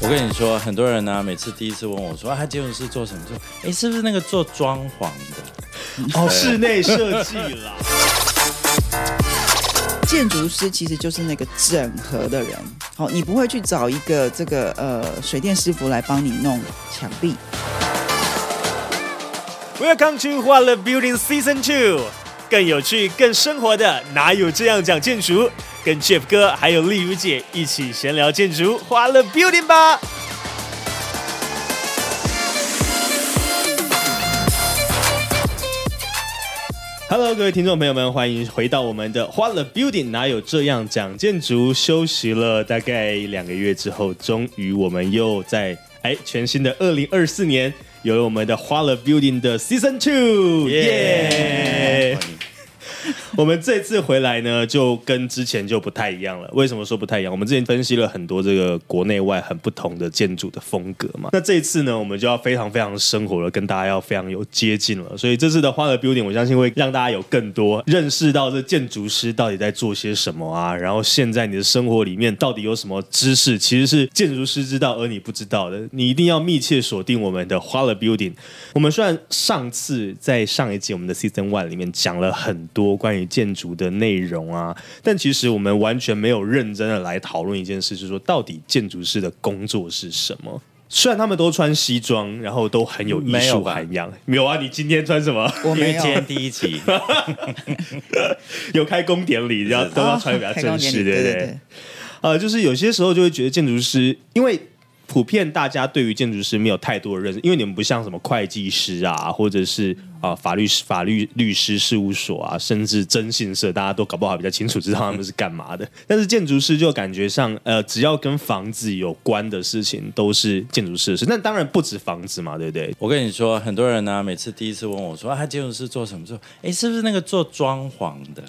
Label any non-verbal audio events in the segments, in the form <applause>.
我跟你说，很多人呢，每次第一次问我说，啊，他建筑师做什么？做，哎，是不是那个做装潢的？哦，室内设计啦。<laughs> 建筑师其实就是那个整合的人。好，你不会去找一个这个呃水电师傅来帮你弄墙壁。Welcome to 花了 Building Season Two，更有趣、更生活的哪有这样讲建筑？跟 Jeff 哥还有丽如姐一起闲聊建筑，花了 Building 吧。Hello，各位听众朋友们，欢迎回到我们的花了 Building，哪有这样讲建筑？休息了大概两个月之后，终于我们又在哎全新的二零二四年有了我们的花了 Building 的 Season Two，耶！我们这次回来呢，就跟之前就不太一样了。为什么说不太一样？我们之前分析了很多这个国内外很不同的建筑的风格嘛。那这一次呢，我们就要非常非常生活了，跟大家要非常有接近了。所以这次的花的 building，我相信会让大家有更多认识到这建筑师到底在做些什么啊。然后现在你的生活里面到底有什么知识，其实是建筑师知道而你不知道的。你一定要密切锁定我们的花了 building。我们虽然上次在上一集我们的 season one 里面讲了很多关于建筑的内容啊，但其实我们完全没有认真的来讨论一件事，就是说到底建筑师的工作是什么。虽然他们都穿西装，然后都很有艺术涵养。没有啊，你今天穿什么？我没有因为今天第一集，<laughs> 有开工典礼，要都要穿得比较正式，对不对？呃，就是有些时候就会觉得建筑师，因为普遍大家对于建筑师没有太多的认识，因为你们不像什么会计师啊，或者是啊、法律法律律师事务所啊，甚至征信社，大家都搞不好比较清楚知道他们是干嘛的。但是建筑师就感觉上，呃，只要跟房子有关的事情，都是建筑师的事。那当然不止房子嘛，对不对？我跟你说，很多人呢，每次第一次问我说，啊，他建筑师做什么？做，哎，是不是那个做装潢的？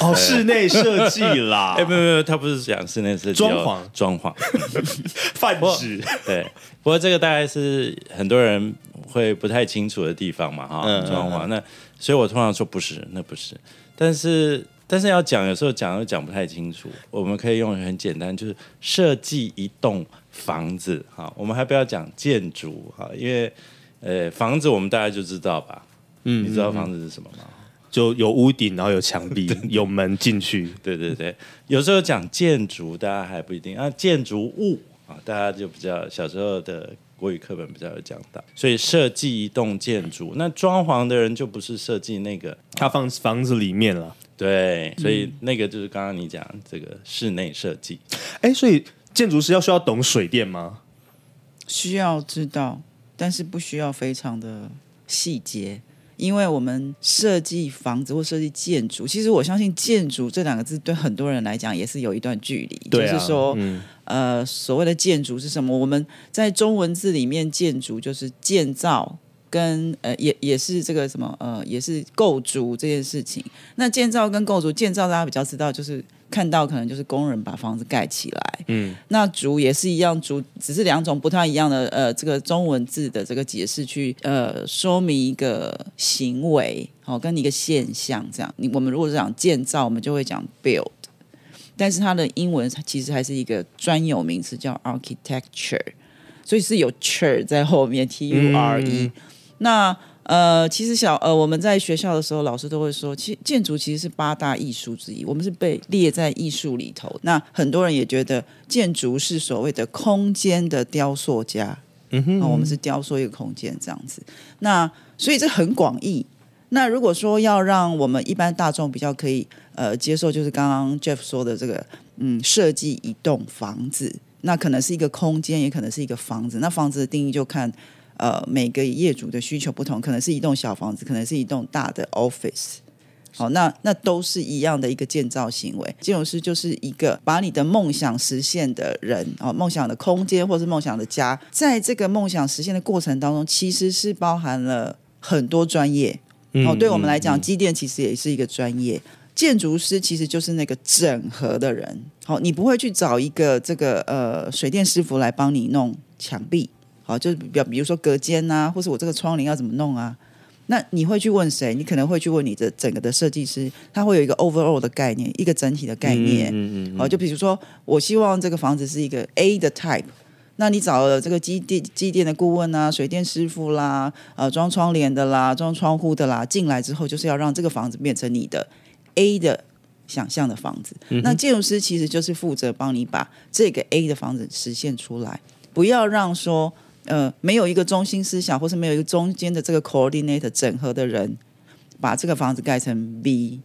哦，室内设计啦，<laughs> 哎，不不不，他不是讲室内设计，装潢哦装潢。<laughs> 泛指，对，不过这个大概是很多人会不太清楚的地方嘛，哈、嗯装潢。那所以我通常说不是，那不是。但是但是要讲，有时候讲又讲不太清楚。我们可以用很简单，就是设计一栋房子，哈，我们还不要讲建筑，哈，因为呃房子我们大家就知道吧，嗯你知道房子是什么吗？就有屋顶，然后有墙壁，<laughs> 有门进去。对对对，有时候讲建筑，大家还不一定啊，建筑物啊，大家就比较小时候的国语课本比较有讲到，所以设计一栋建筑，那装潢的人就不是设计那个，他放房子里面了。对，所以那个就是刚刚你讲这个室内设计，哎，所以建筑师要需要懂水电吗？需要知道，但是不需要非常的细节，因为我们设计房子或设计建筑，其实我相信“建筑”这两个字对很多人来讲也是有一段距离。对啊就是说，嗯呃，所谓的建筑是什么？我们在中文字里面，建筑就是建造。跟呃也也是这个什么呃也是构筑这件事情。那建造跟构筑，建造大家比较知道，就是看到可能就是工人把房子盖起来，嗯，那竹也是一样，竹只是两种不太一样的呃，这个中文字的这个解释去呃说明一个行为，好、跟一个现象这样。你我们如果是讲建造，我们就会讲 build，但是它的英文其实还是一个专有名词叫 architecture，所以是有 ture 在后面，t u r e。那呃，其实小呃，我们在学校的时候，老师都会说，其实建筑其实是八大艺术之一，我们是被列在艺术里头。那很多人也觉得建筑是所谓的空间的雕塑家，嗯哼啊，我们是雕塑一个空间这样子。那所以这很广义。那如果说要让我们一般大众比较可以呃接受，就是刚刚 Jeff 说的这个，嗯，设计一栋房子，那可能是一个空间，也可能是一个房子。那房子的定义就看呃每个业主的需求不同，可能是一栋小房子，可能是一栋大的 office。好，那那都是一样的一个建造行为。建筑师就是一个把你的梦想实现的人哦，梦想的空间或是梦想的家，在这个梦想实现的过程当中，其实是包含了很多专业。嗯哦，对我们来讲，机电其实也是一个专业。建筑师其实就是那个整合的人。好，你不会去找一个这个呃水电师傅来帮你弄墙壁，好，就是比比如说隔间啊、或是我这个窗帘要怎么弄啊？那你会去问谁？你可能会去问你的整个的设计师，他会有一个 overall 的概念，一个整体的概念。嗯嗯好，就比如说，我希望这个房子是一个 A 的 type，那你找了这个机电机电的顾问啊、水电师傅啦、呃装窗帘的啦、装窗户的啦，进来之后就是要让这个房子变成你的 A 的想象的房子。那建筑师其实就是负责帮你把这个 A 的房子实现出来，不要让说呃没有一个中心思想，或是没有一个中间的这个 coordinator 整合的人，把这个房子盖成 B。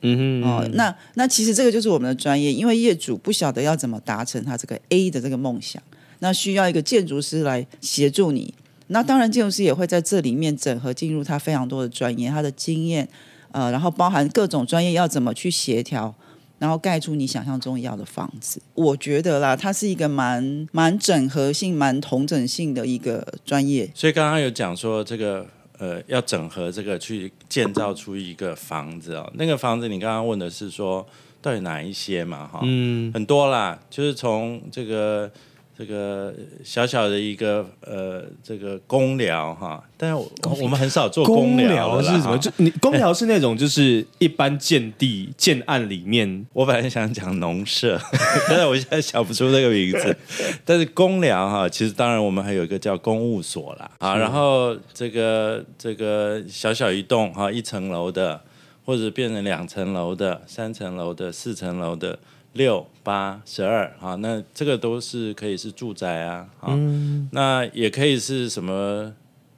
嗯哼，哦，那那其实这个就是我们的专业，因为业主不晓得要怎么达成他这个 A 的这个梦想，那需要一个建筑师来协助你。那当然，建筑师也会在这里面整合进入他非常多的专业，他的经验，呃，然后包含各种专业要怎么去协调，然后盖出你想象中要的房子。我觉得啦，它是一个蛮蛮整合性、蛮同整性的一个专业。所以刚刚有讲说这个呃要整合这个去建造出一个房子哦，那个房子你刚刚问的是说到底哪一些嘛哈？嗯，很多啦，就是从这个这个小小的一个呃这个公聊哈，但是我我们很少做公寮寮的啦是什么？就你公聊是那种就是一般建地建案里面 <laughs> 我本来想讲农舍，<laughs> 但是我现在想不出这个名字。<laughs> 但是公聊哈，其实当然我们还有一个叫公务所啦啊，然后这个这个小小一栋哈，一层楼的，或者变成两层楼的、三层楼的、四层楼的。六八十二啊，那这个都是可以是住宅啊，啊，那也可以是什么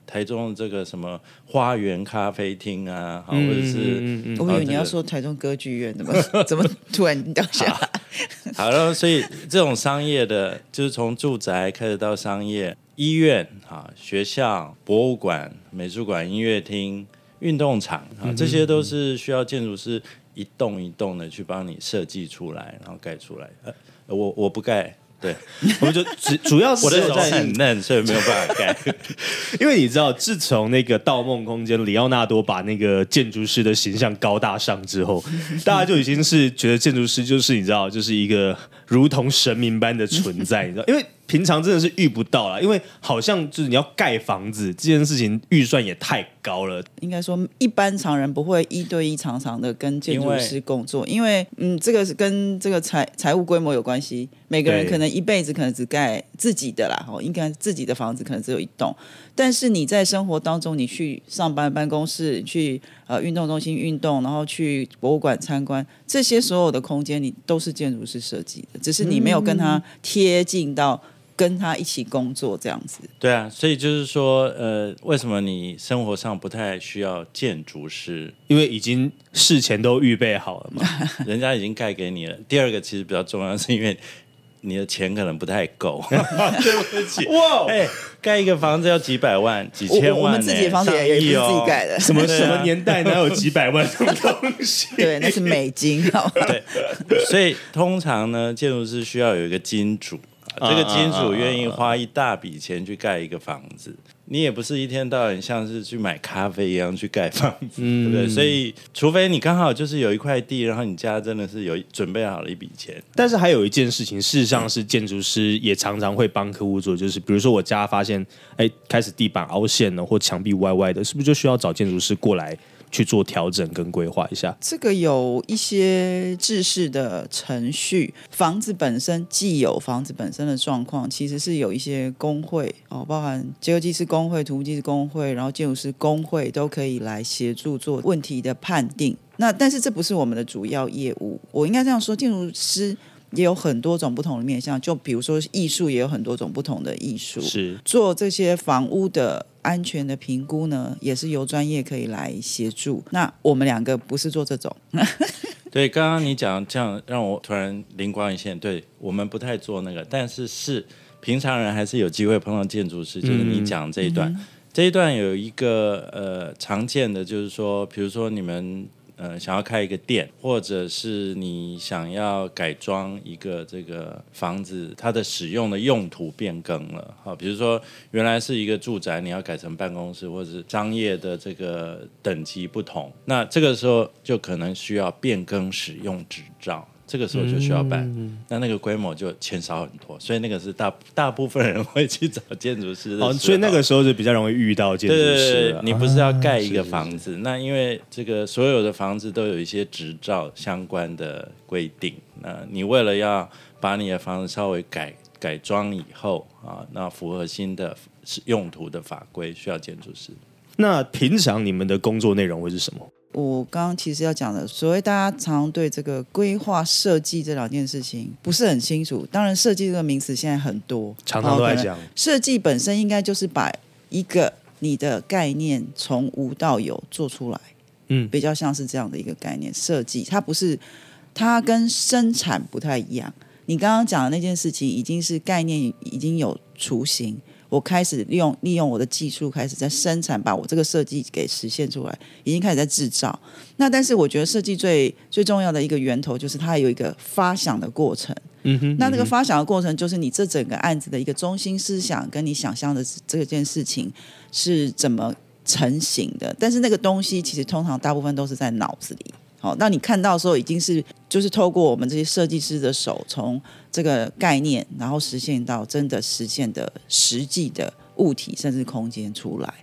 台中的这个什么花园咖啡厅啊，啊或者是嗯嗯我以为你要说台中歌剧院，怎么 <laughs> 怎么突然掉下来？<laughs> 好了，所以这种商业的，就是从住宅开始到商业、医院啊、学校、博物馆、美术馆、音乐厅、运动场啊，这些都是需要建筑师一栋一栋的去帮你设计出来，然后盖出来。呃，我我不盖，对，<laughs> 我们就主主要是我的手在很嫩，所以没有办法盖。<laughs> 因为你知道，自从那个《盗梦空间》里奥纳多把那个建筑师的形象高大上之后，大家就已经是觉得建筑师就是你知道，就是一个如同神明般的存在，你知道？因为平常真的是遇不到啦，因为好像就是你要盖房子这件事情预算也太高了，应该说，一般常人不会一对一常常的跟建筑师工作，因为嗯，这个是跟这个财财务规模有关系。每个人可能一辈子可能只盖自己的啦，哦，应该自己的房子可能只有一栋。但是你在生活当中，你去上班办公室，去呃运动中心运动，然后去博物馆参观，这些所有的空间，你都是建筑师设计的，只是你没有跟他贴近到跟他一起工作这样子。对啊，所以就是说，呃，为什么你生活上不太需要建筑师？因为已经事前都预备好了嘛。<laughs> 人家已经盖给你了。第二个其实比较重要，是因为你的钱可能不太够。<laughs> 对不起，<laughs> 哇，哎，盖一个房子要几百万、几千万呢、我我们自己的房子也也是自己盖的，什么啊什么年代哪有几百万这种东西？对，那是美金，好吗？对，所以通常呢，建筑师需要有一个金主，啊这个金主愿意花一大笔钱去盖一个房子。你也不是一天到晚像是去买咖啡一样去盖房子，对不对？所以，除非你刚好就是有一块地，然后你家真的是有准备好了一笔钱，但是还有一件事情，事实上是建筑师也常常会帮客户做，就是比如说我家发现，哎，开始地板凹陷了，或墙壁歪歪的，是不是就需要找建筑师过来去做调整跟规划一下？这个有一些制式的程序，房子本身既有房子本身的状况，其实是有一些工会哦，包含结构技师工会、土木技师工会，然后建筑师工会都可以来协助做问题的判定。那但是这不是我们的主要业务，我应该这样说，建筑师。也有很多种不同的面向，就比如说艺术也有很多种不同的艺术，是做这些房屋的安全的评估呢，也是由专业可以来协助。那我们两个不是做这种，<laughs> 对，刚刚你讲这样让我突然灵光一现，对我们不太做那个，但是是平常人还是有机会碰到建筑师，就是你讲这一段，这一段有一个呃常见的，就是说，比如说你们。呃，想要开一个店，或者是你想要改装一个这个房子，它的使用的用途变更了。好，比如说原来是一个住宅，你要改成办公室，或者是商业的这个等级不同，那这个时候就可能需要变更使用执照。这个时候就需要办，那那个规模就钱少很多，所以那个是大大部分人会去找建筑师的。哦，所以那个时候就比较容易遇到建筑对对师。对你不是要盖一个房子，那因为这个所有的房子都有一些执照相关的规定，那你为了要把你的房子稍微改改装以后啊，那符合新的用途的法规，需要建筑师。那平常你们的工作内容会是什么？我刚刚其实要讲的，所谓大家常对这个规划设计这两件事情不是很清楚。当然，设计这个名词现在很多，常常都在讲。设计本身应该就是把一个你的概念从无到有做出来，嗯比较像是这样的一个概念。设计它不是，它跟生产不太一样。你刚刚讲的那件事情已经是概念已经有雏形，我开始利用利用我的技术开始在生产，把我这个设计给实现出来，已经开始在制造。那但是我觉得设计最最重要的一个源头就是它有一个发想的过程。嗯哼，那那个发想的过程，就是你这整个案子的一个中心思想，跟你想象的这件事情是怎么成型的。但是那个东西其实通常大部分都是在脑子里。好，那你看到的时候，已经是就是透过我们这些设计师的手，从这个概念，然后实现到真的实现的实际的物体，甚至空间出来。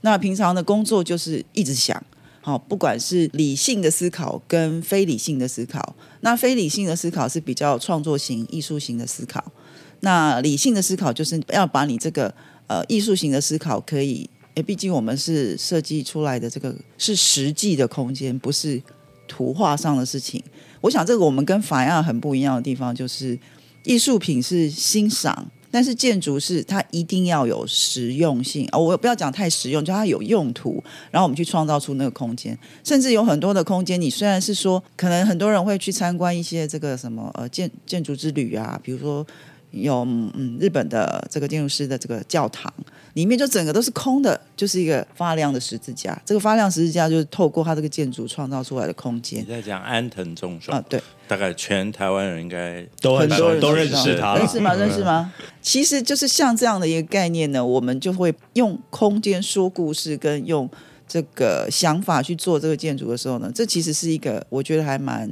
那平常的工作就是一直想，好，不管是理性的思考跟非理性的思考，那非理性的思考是比较创作型、艺术型的思考，那理性的思考就是要把你这个呃艺术型的思考可以，诶，毕竟我们是设计出来的这个是实际的空间，不是图画上的事情。我想这个我们跟法亚很不一样的地方就是，艺术品是欣赏。但是建筑是它一定要有实用性啊、我不要讲太实用，就它有用途，然后我们去创造出那个空间。甚至有很多的空间，你虽然是说，可能很多人会去参观一些这个什么呃建建筑之旅啊，比如说有嗯日本的这个建筑师的这个教堂，里面就整个都是空的，就是一个发亮的十字架。这个发亮十字架就是透过它这个建筑创造出来的空间你在讲安藤忠雄啊，对，大概全台湾人应该都很很多人都认识他，认识吗？嗯 <laughs> 认识吗？其实就是像这样的一个概念呢，我们就会用空间说故事，跟用这个想法去做这个建筑的时候呢，这其实是一个我觉得还蛮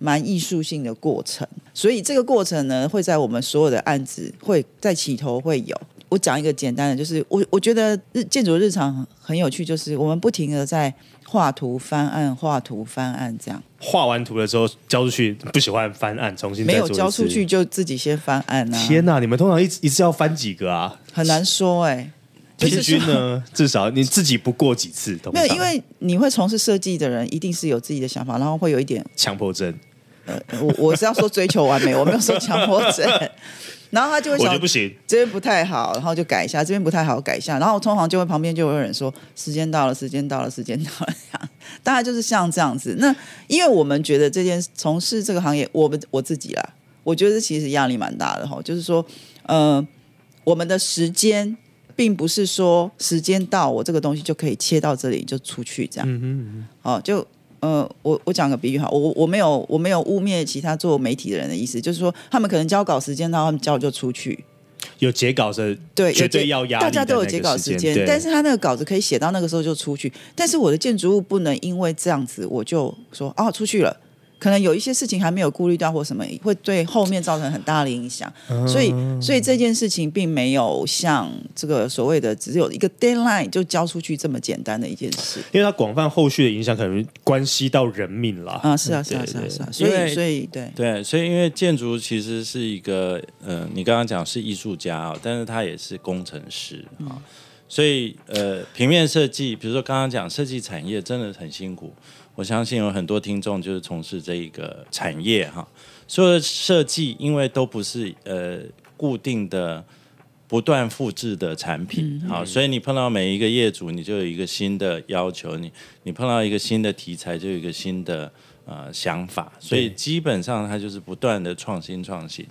蛮艺术性的过程。所以这个过程呢，会在我们所有的案子会在起头会有。我讲一个简单的，就是我我觉得日建筑日常很很有趣，就是我们不停的在画图翻案、画图翻案这样。画完图了之后交出去，不喜欢翻案，重新再没有交出去。就自己先翻案啊！天哪，你们通常一一次要翻几个啊？很难说哎、就是平均呢，至少你自己不过几次，通常没有，因为你会从事设计的人，一定是有自己的想法，然后会有一点，强迫症，呃，我我是要说追求完美，我没有说强迫症。然后他就会想我觉得不行。这边不太好，然后就改一下；这边不太好，改一下。然后通常就会旁边就会有人说时间到了，时间到了，时间到了，这样大概就是像这样子。那因为我们觉得这件从事这个行业，我们我自己啦，我觉得其实压力蛮大的哈。就是说，呃，我们的时间并不是说时间到，我这个东西就可以切到这里就出去这样。嗯嗯，哦，就呃，我我讲个比喻哈，我我没有我没有污蔑其他做媒体的人的意思，就是说他们可能交稿时间到，他们交就出去，有截稿的，对，绝对要压力大家都有截稿时间，但是他那个稿子可以写到那个时候就出去，但是我的建筑物不能因为这样子我就说啊出去了。可能有一些事情还没有顾虑到，或什么会对后面造成很大的影响，所以所以这件事情并没有像这个所谓的只有一个 deadline 就交出去这么简单的一件事。因为它广泛后续的影响可能关系到人命啦。啊！是啊，是啊，是啊，是啊，所以所以对，对，所以因为建筑其实是一个，呃，你刚刚讲是艺术家啊，但是他也是工程师啊，所以呃，平面设计，比如说刚刚讲设计产业真的很辛苦，我相信有很多听众就是从事这一个产业哈，所有的设计因为都不是呃固定的。不断复制的产品，好，所以你碰到每一个业主，你就有一个新的要求，你你碰到一个新的题材，就有一个新的呃想法，所以基本上它就是不断的创新创新。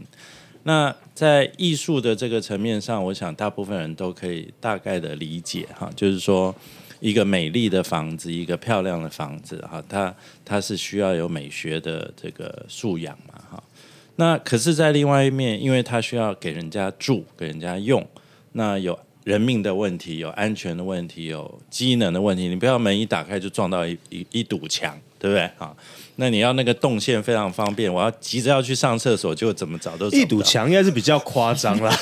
那在艺术的这个层面上，我想大部分人都可以大概的理解哈，就是说一个美丽的房子，一个漂亮的房子哈，它它是需要有美学的这个素养嘛哈。那可是，在另外一面，因为它需要给人家住、给人家用，那有人命的问题，有安全的问题，有机能的问题。你不要门一打开就撞到一一一堵墙，对不对啊？那你要那个动线非常方便，我要急着要去上厕所，就怎么找都一堵。墙应该是比较夸张啦，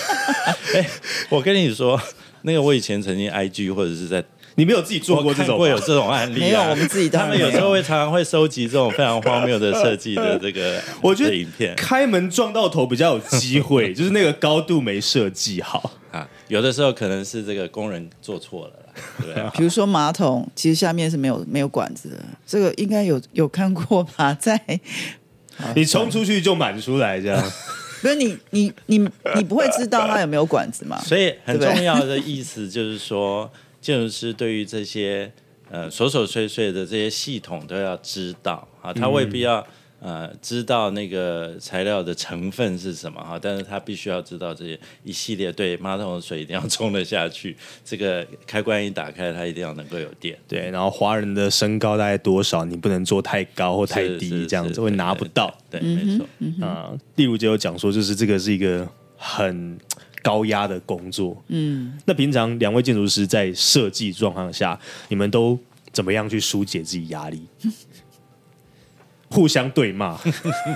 <laughs> 我跟你说，那个我以前曾经 IG 或者是在你没有自己做过这种吗？我看过有这种案例、啊，没有我们自己他们有时候会常常会收集这种非常荒谬的设计的这个，<laughs> 我觉得影片开门撞到头比较有机会，<laughs> 就是那个高度没设计好。啊，有的时候可能是这个工人做错了啦，对啊？<laughs> 比如说马桶，其实下面是没有没有管子的，这个应该有有看过吧？在你冲出去就满出来，这样不是你你你你不会知道它有没有管子嘛？所以很重要的意思就是说，建筑师对于这些呃琐琐碎碎的这些系统都要知道啊，他未必要。呃，知道那个材料的成分是什么哈，但是他必须要知道这些一系列对马桶的水一定要冲得下去，这个开关一打开，它一定要能够有电。对。然后华人的身高大概多少？你不能做太高或太低，这样子是会拿不到。对，对没错。啊、例如就有讲说，就是这个是一个很高压的工作。嗯，那平常两位建筑师在设计状况下，你们都怎么样去疏解自己压力？<laughs> 互相对骂，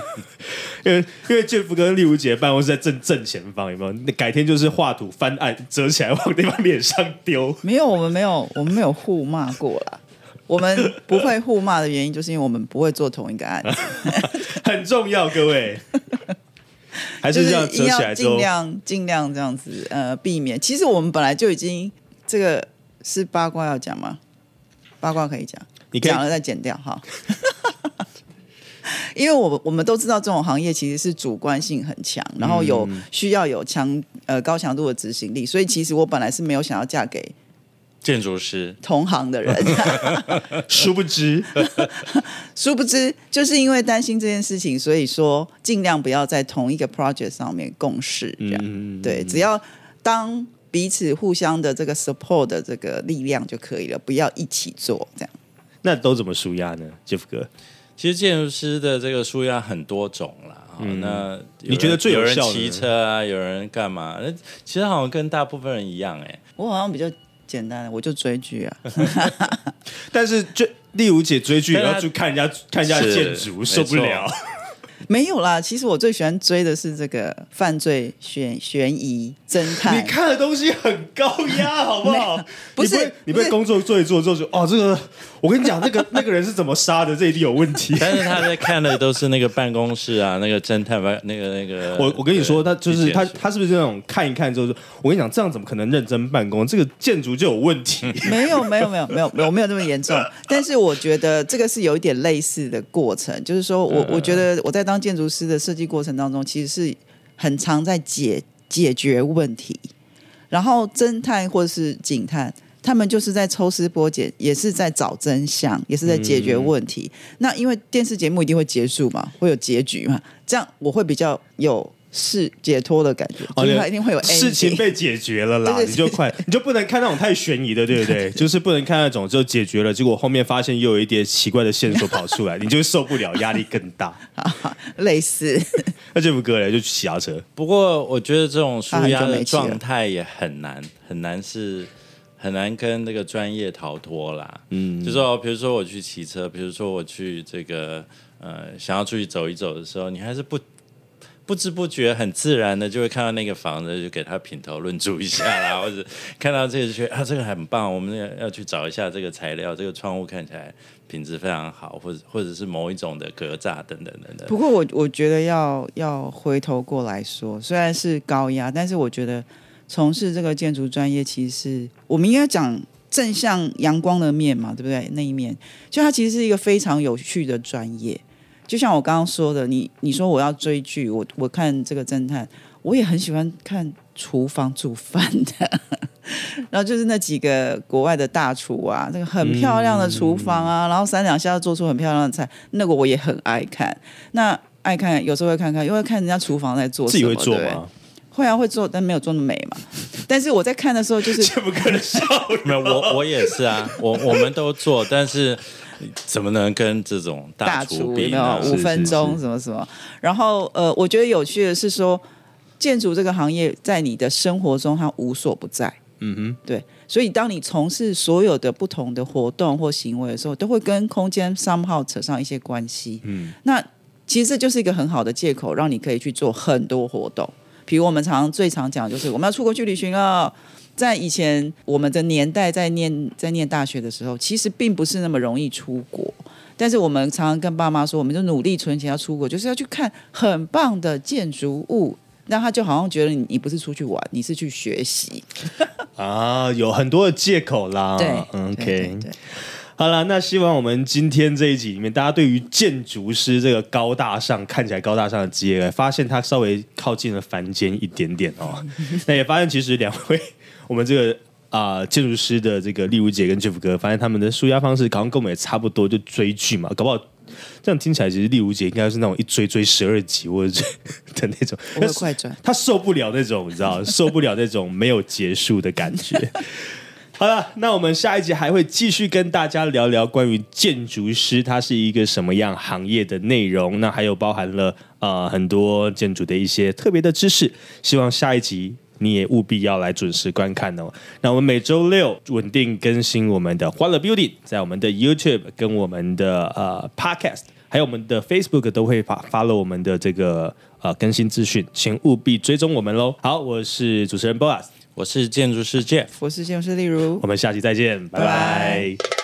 <laughs> 因为因为 Jeff 跟丽如姐办公室在正正前方，有没有？那改天就是画图翻案折起来往对方脸上丢。没有，我们没有，我们没有互骂过啦。我们不会互骂的原因，就是因为我们不会做同一个案子，<laughs> 很重要，各位。<laughs> 还就是是这样折起来尽，量尽量这样子呃避免。其实我们本来就已经这个是八卦要讲吗？八卦可以讲，你讲了再剪掉哈。<laughs> 因为我我们都知道这种行业其实是主观性很强，然后有嗯需要有强呃高强度的执行力，所以其实我本来是没有想要嫁给建筑师。同行的人，<laughs> 殊不知，<laughs> 殊不知就是因为担心这件事情，所以说尽量不要在同一个 project 上面共事，这样、嗯对，只要当彼此互相的这个 support 的这个力量就可以了，不要一起做这样。那都怎么舒压呢，Jeff 哥？其实建筑师的这个舒压很多种啦，哈那你觉得最有有人效的骑车啊，有人干嘛？那其实好像跟大部分人一样哎、我好像比较简单，我就追剧啊，<laughs> 但是就丽如姐追剧，然后去看人家看人家是建筑，受不了。没有啦。其实我最喜欢追的是这个犯罪悬悬疑侦探。你看的东西很高压，好不好？不是你被你被工作做一做之后就哦，这个我跟你讲，那个那个人是怎么杀的，这一定有问题。<laughs> 但是他在看的都是那个办公室啊，那个侦探吧，那个那个。我我跟你说，他就是他，他是不是那种看一看之后说，我跟你讲，这样怎么可能认真办公？这个建筑就有问题。没有没有没有没有没有，我没有那么严重。<laughs> 但是我觉得这个是有一点类似的过程，就是说我我觉得我在当建筑师的设计过程当中，其实是很常在解解决问题。然后侦探或是警探，他们就是在抽丝剥茧，也是在找真相，也是在解决问题。那因为电视节目一定会结束嘛，会有结局嘛，这样我会比较有是解脱的感觉，就是它一定会有哦事情被解决了啦，对对对你就快，<laughs> 你就不能看那种太悬疑的，对不对？就是不能看那种就解决了，结果后面发现又有一点奇怪的线索跑出来，<laughs> 你就受不了，压力更大。<laughs> 类似。那这副歌嘞，就去骑脚车，不过我觉得这种舒压的状态也很难，很难是很难跟那个专业逃脱啦。嗯，就说比如说我去骑车，比如说我去这个呃想要出去走一走的时候，你还是不。不知不觉、很自然的就会看到那个房子，就给他品头论足一下啦，或者看到这个就觉得啊，这个很棒，我们要要去找一下这个材料，这个窗户看起来品质非常好，或者或者是某一种的格栅等等等等。不过我我觉得要要回头过来说，虽然是高压，但是我觉得从事这个建筑专业，其实我们应该讲正向阳光的面嘛，对不对？那一面，就它其实是一个非常有趣的专业。就像我刚刚说的，你你说我要追剧，我我看这个侦探，我也很喜欢看厨房煮饭的。<laughs> 然后就是那几个国外的大厨啊，那个很漂亮的厨房啊，然后三两下要做出很漂亮的菜，那个我也很爱看。那爱看，有时候会看看，因为看人家厨房在做什么，自己会做吗？会啊，会做，但没有做那么美嘛。<laughs> 但是我在看的时候，就是这不可能笑。没有，我我也是啊，我我们都做，但是怎么能跟这种大厨比呢？五分钟什么什么？然后呃，我觉得有趣的是说，建筑这个行业在你的生活中它无所不在。嗯哼，对，所以当你从事所有的不同的活动或行为的时候，都会跟空间 somehow 扯上一些关系。嗯，那其实这就是一个很好的借口，让你可以去做很多活动。比如我们常最常讲就是我们要出国去旅行了，在以前我们的年代，在念在念大学的时候，其实并不是那么容易出国。但是我们常常跟爸妈说，我们就努力存钱要出国，就是要去看很棒的建筑物。那他就好像觉得你你不是出去玩，你是去学习。啊，有很多的借口啦。对嗯对对，OK，对好了，那希望我们今天这一集里面，大家对于建筑师这个高大上、看起来高大上的职业，发现他稍微靠近了凡间一点点哦。<laughs> 那也发现其实两位我们这个啊、建筑师的这个丽如姐跟 Jeff 哥，发现他们的舒压方式好像跟我们也差不多，就追剧嘛，搞不好。这样听起来，其实丽如姐应该是那种一追追十二集或者 <laughs> 的那种，快转。他受不了那种，你知道，受不了那种没有结束的感觉。<laughs> 好了，那我们下一集还会继续跟大家聊聊关于建筑师他是一个什么样行业的内容，那还有包含了呃很多建筑的一些特别的知识。希望下一集你也务必要来准时观看哦。那我们每周六稳定更新我们的欢乐 Building，在我们的 YouTube 跟我们的呃 Podcast，还有我们的 Facebook 都会发发了我们的这个呃更新资讯，请务必追踪我们喽。好，我是主持人 Boss 我是建筑师 Jeff。我是建筑师例如我。们下期再见，拜拜拜拜